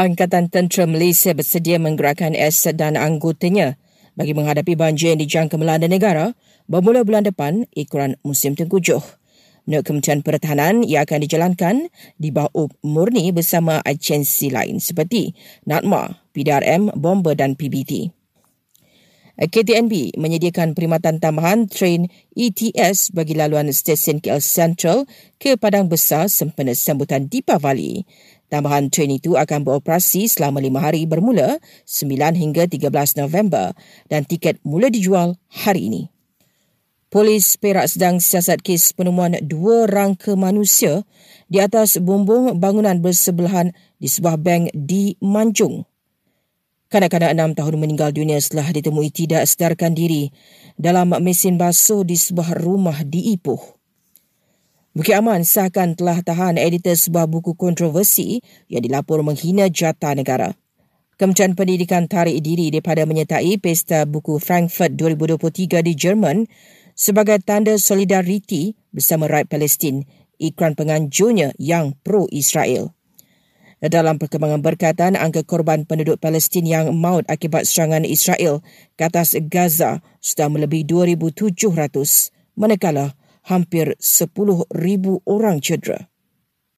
Angkatan Tentera Malaysia bersedia menggerakkan aset dan anggotanya bagi menghadapi banjir yang dijangka melanda negara bermula bulan depan ikuran musim tengkujuh. Menurut Kementerian Pertahanan, ia akan dijalankan di bawah murni bersama agensi lain seperti NATMA, PDRM, Bomber dan PBT. KTNB menyediakan perkhidmatan tambahan train ETS bagi laluan stesen KL Central ke Padang Besar sempena sambutan Deepavali. Tambahan train itu akan beroperasi selama lima hari bermula 9 hingga 13 November dan tiket mula dijual hari ini. Polis Perak sedang siasat kes penemuan dua rangka manusia di atas bumbung bangunan bersebelahan di sebuah bank di Manjung. Kanak-kanak enam tahun meninggal dunia setelah ditemui tidak sedarkan diri dalam mesin basuh di sebuah rumah di Ipoh. Bukit Aman sahkan telah tahan editor sebuah buku kontroversi yang dilapor menghina jata negara. Kementerian Pendidikan tarik diri daripada menyertai Pesta Buku Frankfurt 2023 di Jerman sebagai tanda solidariti bersama rakyat Palestin, ikran penganjurnya yang pro-Israel. Dalam perkembangan berkaitan, angka korban penduduk Palestin yang maut akibat serangan Israel ke atas Gaza sudah melebihi 2,700, manakala hampir 10,000 orang cedera.